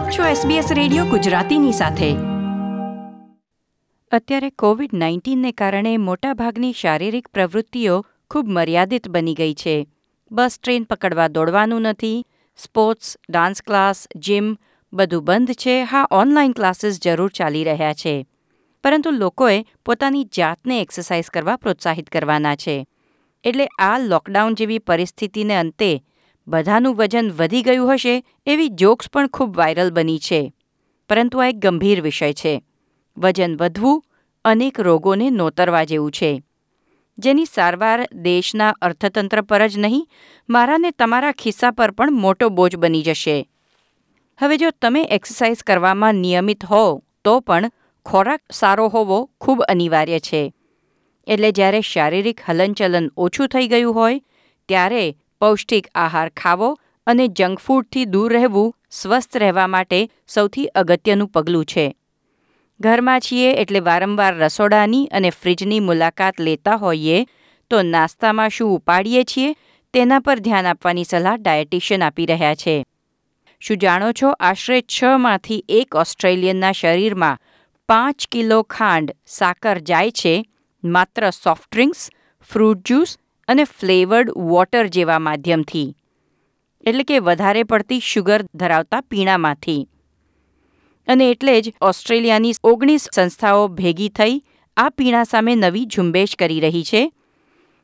આપ છો SBS radio ગુજરાતીની સાથે. અત્યારે કોવિડ નાઇન્ટીનને કારણે મોટાભાગની શારીરિક પ્રવૃત્તિઓ ખૂબ મર્યાદિત બની ગઈ છે. બસ ટ્રેન પકડવા દોડવાનું નથી, સ્પોર્ટ્સ, ડાન્સ ક્લાસ, જીમ બધું બંધ છે, હા, ઓનલાઈન ક્લાસીસ જરૂર ચાલી રહ્યા છે. પરંતુ લોકોએ પોતાની જાતને એક્સરસાઇઝ કરવા પ્રોત્સાહિત કરવાના છે. એટલે આ લોકડાઉન જેવી પરિસ્થિતિને અંતે બધાનું વજન વધી ગયું હશે એવી જોક્સ પણ ખૂબ વાયરલ બની છે. પરંતુ આ એક ગંભીર વિષય છે. વજન વધવું અનેક રોગોને નોતરવા જેવું છે. જેની સારવાર દેશના અર્થતંત્ર પર જ નહીં, મારાને તમારા ખિસ્સા પર પણ મોટો બોજ બની જશે. હવે જો તમે એક્સરસાઇઝ કરવામાં નિયમિત હો, તો પણ ખોરાક સારો હોવો ખૂબ અનિવાર્ય છે. એટલે જ્યારે શારીરિક હલનચલન ઓછું થઈ ગયું હોય, ત્યારે પૌષ્ટિક આહાર ખાવો અને જંક ફૂડથી દૂર રહેવું, સ્વસ્થ રહેવા માટે સૌથી અગત્યનું પગલું છે. ઘરમાં છીએ એટલે વારંવાર રસોડાની અને ફ્રિજની મુલાકાત લેતા હોઈએ તો નાસ્તામાં શું ઉપાડીએ છીએ તેના પર ધ્યાન આપવાની સલાહ ડાયટિશિયન આપી રહ્યા છે. શું જાણો છો આશરે છમાંથી એક ઓસ્ટ્રેલિયનના શરીરમાં પાંચ કિલો ખાંડ સાકર જાય છે? માત્ર સોફ્ટ ડ્રિંક્સ, ફ્રૂટ જ્યુસ અને ફ્લેવર્ડ વોટર જેવા માધ્યમથી. એટલે કે વધારે પડતી શુગર ધરાવતા પીણામાંથી. અને એટલે જ ઓસ્ટ્રેલિયાની ઓગણીસ સંસ્થાઓ ભેગી થઈ આ પીણા સામે નવી ઝુંબેશ કરી રહી છે,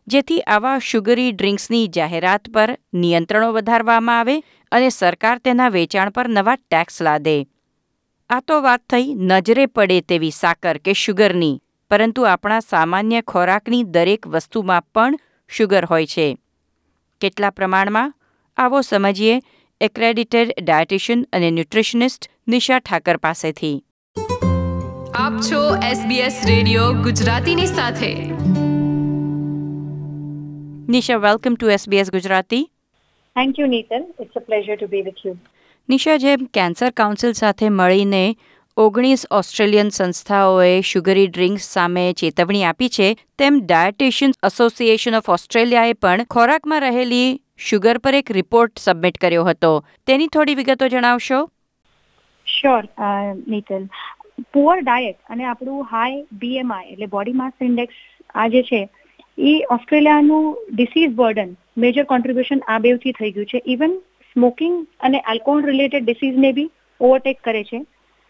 જેથી આવા શુગરી ડ્રિંક્સની જાહેરાત પર નિયંત્રણો વધારવામાં આવે અને સરકાર તેના વેચાણ પર નવા ટેક્સ લાદે. આ તો વાત થઈ નજરે પડે તેવી સાકર કે શુગરની, પરંતુ આપણા સામાન્ય ખોરાકની દરેક વસ્તુમાં પણ શુગર હોય છે. કેટલા પ્રમાણમાં? આવો સમજીએ એક્રેડિટેડ ડાયટિશિયન અને ન્યુટ્રિશનિસ્ટ નિશા ઠાકર પાસેથી. આપ છો SBS રેડિયો ગુજરાતીની સાથે. Nisha welcome to SBS Gujarati. Thank you Nitin it's a pleasure to be with you Nisha જેમ કેન્સર કાઉન્સિલ સાથે મળીને ઓગણીસ ઓસ્ટ્રેલિયન સંસ્થાઓએ શુગરી ડ્રિંક્સ સામે ચેતવણી આપી છે. તેમ ડાયટિશિયન એસોસિએશન ઓફ ઓસ્ટ્રેલિયાએ પણ ખોરાકમાં રહેલી શુગર પર એક રિપોર્ટ સબમિટ કર્યો હતો. તેની થોડી વિગતો જણાવશો? શ્યોર નીતલ પુઅર ડાયટ અને આપણું હાઈ બીએમઆઈ એટલે બોડી માસ ઇન્ડેક્સ આ જે છે એ ઓસ્ટ્રેલિયાનું ડિસીઝ બર્ડન મેજર કોન્ટ્રીબ્યુશન આ બેવથી થઈ ગયું છે. ઇવન સ્મોકિંગ અને આલ્કોહોલ રિલેટેડ ડિસીઝને બી ઓવરટેક કરે છે.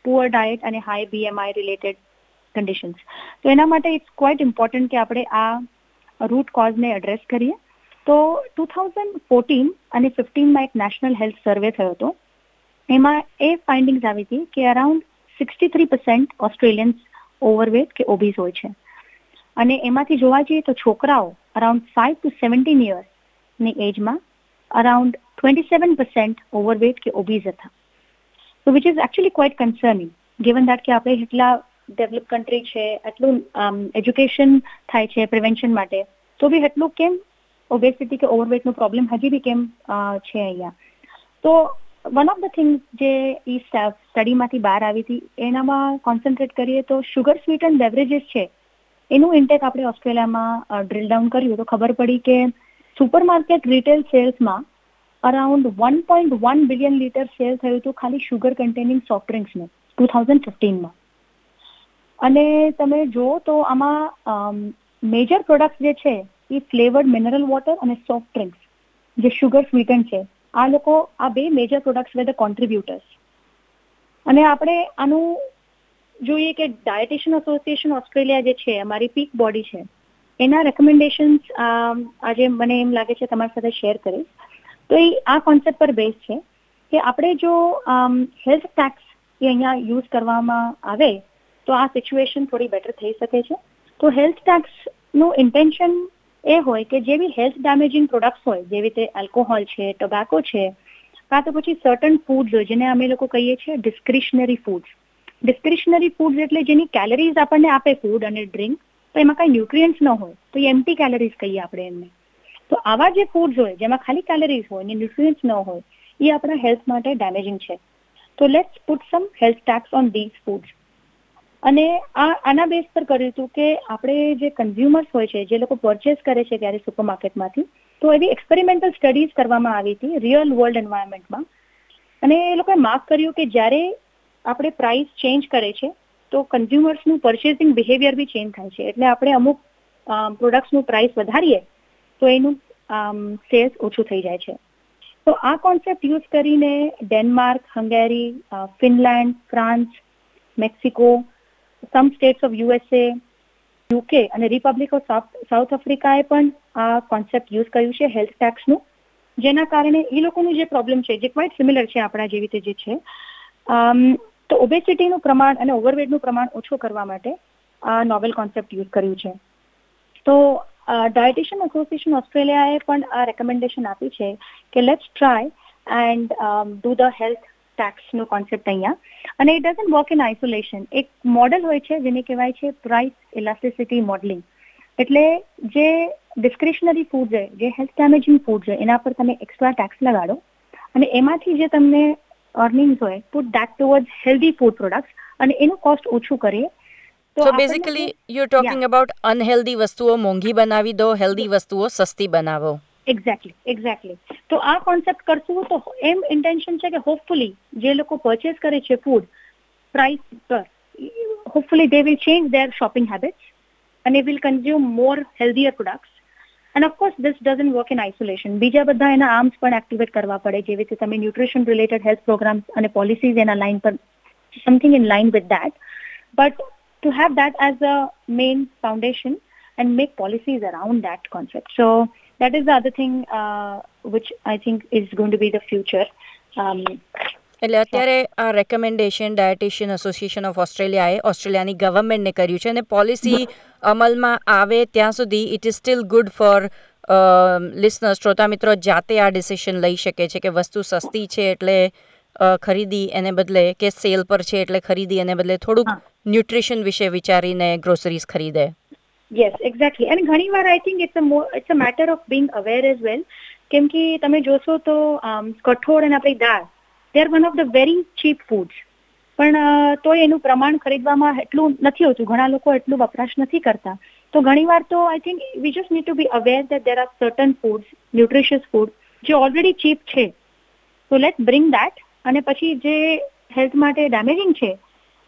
પુઅર ડાયટ અને હાઈ બીએમઆઈ રિલેટેડ કન્ડિશન્સ તો એના માટે ઇટ્સ ક્વાઇટ ઇમ્પોર્ટન્ટ કે આપણે આ રૂટ કોઝને એડ્રેસ કરીએ. તો ટુ થાઉઝન્ડ ફોર્ટીન અને ફિફ્ટીનમાં એક નેશનલ હેલ્થ સર્વે થયો હતો. એમાં એ ફાઇન્ડિંગ્સ આવી હતી કે around sixty three percent Australians overweight કે ઓબીઝ હોય છે. અને એમાંથી જોવા જઈએ તો છોકરાઓ અરાઉન્ડ ફાઇવ ટુ સેવન્ટીન યર્સની એજમાં around twenty seven percent overweight કે ઓબીઝ હતા. So which is actually quite concerning given that કે આપણે એટલા ડેવલપ કન્ટ્રી છે એટલું એજ્યુકેશન થાય છે પ્રિવેન્શન માટે તો બી એટલું કેમ ઓબેસિટી કે ઓવરવેટનો પ્રોબ્લેમ હજી બી કેમ છે અહીંયા તો વન ઓફ ધ થિંગ્સ જે ઈ સ્ટડીમાંથી બહાર આવી હતી એનામાં કોન્સન્ટ્રેટ કરીએ તો શુગર એન્ડ બેવરેજીસ છે એનું ઇન્ટેક આપણે ઓસ્ટ્રેલિયામાં ડ્રિલ ડાઉન કર્યું તો ખબર પડી કે supermarket retail સેલ્સમાં around one point one billion litre sale થયું હતું ખાલી શુગર કન્ટેનિંગ સોફ્ટ ડ્રિંક્સનું ટુ થાઉઝન્ડ ફિફ્ટીનમાં અને તમે જુઓ તો આમાં મેજર પ્રોડક્ટ જે છે, એ ફ્લેવર્ડ મિનરલ વોટર અને સોફ્ટ ડ્રિંક્સ જે શુગર સ્વીટન છે, આ લોકો, આ બે મેજર પ્રોડક્ટ્સ વેર કોન્ટ્રીબ્યુટર્સ અને આપણે આનું જોઈએ કે ડાયટિશિયન એસોસિએશન ઓસ્ટ્રેલિયા જે છે, અમારી પીક બોડી છે, એના રેકમેન્ડેશન્સ આજે મને એમ લાગે છે તમારી સાથે શેર કરીશ. તો એ આ કોન્સેપ્ટ પર બેઝ છે કે આપણે જો હેલ્થ ટેક્સ એ અહીંયા યુઝ કરવામાં આવે, તો આ સિચ્યુએશન થોડી બેટર થઈ શકે છે. તો હેલ્થ ટેક્સનું ઇન્ટેન્શન એ હોય કે જે બી હેલ્થ ડેમેજિંગ પ્રોડક્ટ્સ હોય, જેવી રીતે આલ્કોહોલ છે ટોબેકો છે, કાં તો પછી સર્ટન ફૂડ્સ હોય, જેને અમે લોકો કહીએ છીએ ડિસ્ક્રિશનરી ફૂડ ડિસ્ક્રિશનરી ફૂડ્સ એટલે જેની કેલરીઝ આપણને આપે ફૂડ અને ડ્રિંક તો એમાં કાંઈ ન્યુટ્રિયન્ટ્સ ન હોય, તો એ એમટી કેલરીઝ કહીએ આપણે એમને. તો આવા જે ફૂડ્સ હોય, જેમાં ખાલી કેલરીઝ હોય ને ન્યુટ્રિયન્ટ્સ ન હોય, એ આપણા હેલ્થ માટે ડેમેજિંગ છે. તો let's put some health tax on these foods અને આ, આના બેઝ પર કર્યું હતું કે આપણે જે કન્ઝ્યુમર્સ હોય છે, જે લોકો પરચેસ કરે છે ત્યારે સુપરમાર્કેટમાંથી તો એવી એક્સપેરિમેન્ટલ સ્ટડીઝ કરવામાં આવી હતી રિયલ વર્લ્ડ એન્વાયરમેન્ટમાં અને એ લોકોએ માર્ક કર્યું કે જ્યારે આપણે પ્રાઇસ ચેન્જ કરે છે, તો કન્ઝ્યુમર્સનું પરચેસિંગ બિહેવિયર બી ચેન્જ થાય છે. એટલે આપણે અમુક પ્રોડક્ટ્સનું પ્રાઇસ વધારીએ તો એનું સેલ્સ ઓછું થઈ જાય છે. તો આ કોન્સેપ્ટ યુઝ કરીને Denmark Hungary Finland France Mexico some states of USA UK અને રિપબ્લિક ઓફ સાઉથ આફ્રિકાએ પણ આ કોન્સેપ્ટ યુઝ કર્યું છે હેલ્થ ટેક્સનું જેના કારણે એ લોકોનું જે પ્રોબ્લેમ છે, જે ક્વાઇટ સિમિલર છે આપણા જેવી રીતે જે છે તો ઓબેસિટીનું પ્રમાણ અને ઓવરવેટનું પ્રમાણ ઓછું કરવા માટે આ નોવેલ કોન્સેપ્ટ યુઝ કર્યું છે. તો ડાયટિશિયન એસોસિએશન ઓસ્ટ્રેલિયાએ પણ આ રેકમેન્ડેશન આપી છે કે let's try and do the health ટેક્સનું concept અહીંયા. અને it doesn't work in isolation એક મોડલ હોય છે જેને કહેવાય છે પ્રાઇસ ઇલાસ્ટિસિટી મોડલિંગ એટલે જે ડિસ્ક્રિશનરી ફૂડ છે, જે હેલ્થ ડેમેજિંગ ફૂડ છે, એના પર તમે એક્સ્ટ્રા ટેક્સ લગાડો. અને એમાંથી જે તમને અર્નિંગ્સ હોય put that toward healthy food products અને એનું કોસ્ટ ઓછું કરીએ. તો basically you talking about unhealthy વસ્તુઓ મોંઘી બનાવી દો હેલ્ધી વસ્તુઓ સસ્તી બનાવો. એક્ઝેક્ટલી એક્ઝેક્ટલી તો આ કોન્સેપ્ટ કરશું તો એમ ઇન્ટેન્શન છે કે હોપફુલી જે લોકો પરચેસ કરે છે ફૂડ પ્રાઇસ પર hopefully they will change their shopping habits અને will consume more healthier products and of course this doesn't work in isolation બીજા બધા એના આર્મ્સ પણ એક્ટિવેટ કરવા પડે જેવી રીતે તમે ન્યુટ્રિશન રિલેટેડ હેલ્થ પ્રોગ્રામ્સ અને પોલિસીઝ એના લાઇન પર something in line with that but to have that as a main foundation and make policies around that concept. So that is the other thing uh, which I think is going to be the future. Um, એટલે અત્યારે આ recommendation dietitian association of ઓસ્ટ્રેલિયાએ ઓસ્ટ્રેલિયાની ગવર્મેન્ટને કર્યું છે અને policy અમલમાં આવે ત્યાં સુધી it is still good for listener શ્રોતા મિત્રો જાતે આ ડિસિશન લઈ શકે છે કે વસ્તુ સસ્તી છે એટલે ખરીદી એને બદલે કે સેલ પર છે એટલે ખરીદી એને બદલે થોડુંક ન્યુટ્રિશન વિશે વિચારીને ગ્રોસરીઝ ખરીદે. યસ એક્ઝેક્ટલી અને ઘણી વાર I think it's a it's a matter of being aware as well કેમ કે તમે જોશો તો કઠોળ અને આપણી દાળ they are one of the very cheap foods પણ તો એનું પ્રમાણ ખરીદવામાં એટલું નથી હોતું. ઘણા લોકો એટલું વપરાશ નથી કરતા. તો ઘણી વાર તો I think we just need to be aware that there are certain foods nutritious food જે ઓલરેડી ચીપ છે. તો લેટ બ્રિંગ દેટ અને પછી જે હેલ્થ માટે ડેમેજિંગ છે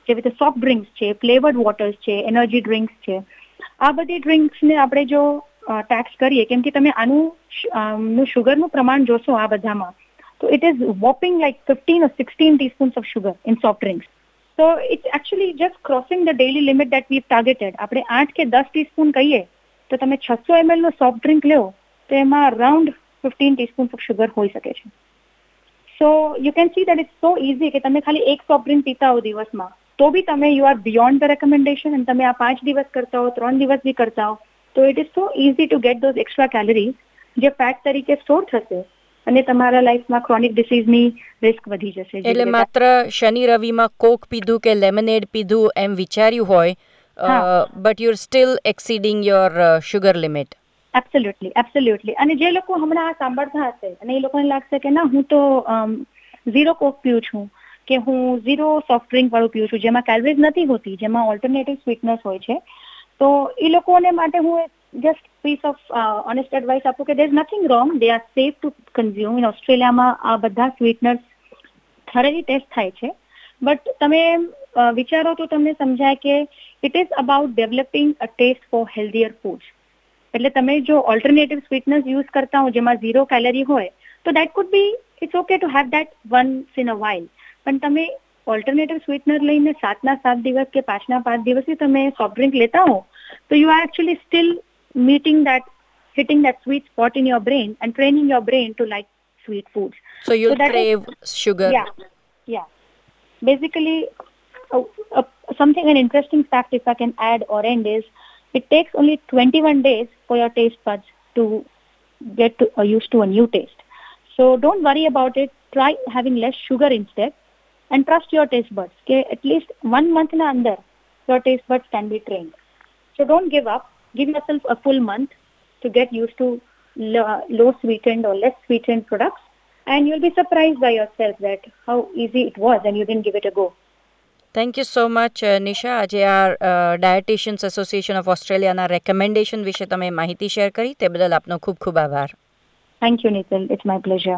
જેવી રીતે સોફ્ટ ડ્રિંક્સ છે ફ્લેવર્ડ વોટર્સ છે એનર્જી ડ્રિંક્સ છે. આ બધી ડ્રિંક્સને આપણે જો ટેક્સ કરીએ, કેમ કે તમે આનું શુગરનું પ્રમાણ જોશો આ બધામાં, તો it is whopping like fifteen or sixteen teaspoons of sugar in soft drinks તો it's actually just crossing the daily limit that we targeted આપણે આઠ કે દસ ટીસ્પૂન કહીએ, તો તમે છસો એમએલ નો સોફ્ટ ડ્રિંક લો તો એમાં around fifteen teaspoons of sugar હોઈ શકે છે. So you can see that it's so easy કે તમે ખાલી એક સોફ્ટ ડ્રિંક પીતા હો દિવસમાં તો બી તમે you are beyond the recommendation અને તમે આ પાંચ દિવસ કરતા હો ત્રણ દિવસ બી કરતા હો તો it is so easy to get those extra calories જે ફેટ તરીકે સ્ટોર થશે અને તમારા લાઈફમાં ક્રોનિક ડિસીઝની રિસ્ક વધી જશે. એટલે માત્ર શનિ રવિમાં કોક પીધું કે લેમનેડ પીધું એમ વિચાર્યું હોય but you're still exceeding your sugar limit absolutely absolutely અને જે લોકો હમણાં આ સાંભળતા હશે અને એ લોકોને લાગશે કે ના હું તો ઝીરો કોક પીઉં છું. કે હું ઝીરો સોફ્ટ ડ્રિંક વાળું પીઉં છું, જેમાં કેલરીઝ નથી હોતી, જેમાં ઓલ્ટરનેટિવ સ્વીટનેસ હોય છે. તો એ લોકોને માટે હું just piece of honest advice આપું કે there is nothing wrong they are safe to consume in ઓસ્ટ્રેલિયામાં આ બધા સ્વીટનર્સ થરેલી ટેસ્ટ થાય છે. બટ તમે વિચારો તો તમને સમજાય કે it is about developing a taste for healthier food એટલે તમે જો ઓલ્ટરનેટિવ સ્વીટનેસ યુઝ કરતા હો, જેમાં ઝીરો કેલરી હોય, તો that could be it's okay to have that once in a while પણ તમે ઓલ્ટરનેટિવ સ્વીટનર લઈને સાતના સાત દિવસ કે પાંચના પાંચ દિવસથી તમે સોફ્ટ ડ્રિંક લેતા હો તો you are actually still meeting that hitting that sweet spot in your brain and training your brain to like sweet foods so you'll so crave is, sugar yeah yeah basically uh, uh, something an interesting fact if i can add or end is it takes only 21 days for your taste buds to get to, uh, used to a new taste so don't worry about it try having less sugar instead and trust your taste buds okay at least one month in under your taste buds can be trained so don't give up give yourself a full month to get used to low sweetened or less sweetened products and you'll be surprised by yourself that how easy it was and you didn't give it a go thank you so much Nisha આજે આ dietitians association of ઓસ્ટ્રેલિયાના recommendation વિશે તમે માહિતી share કરી તે બદલ આપનો ખૂબ ખૂબ આભાર thank you Nitin it's my pleasure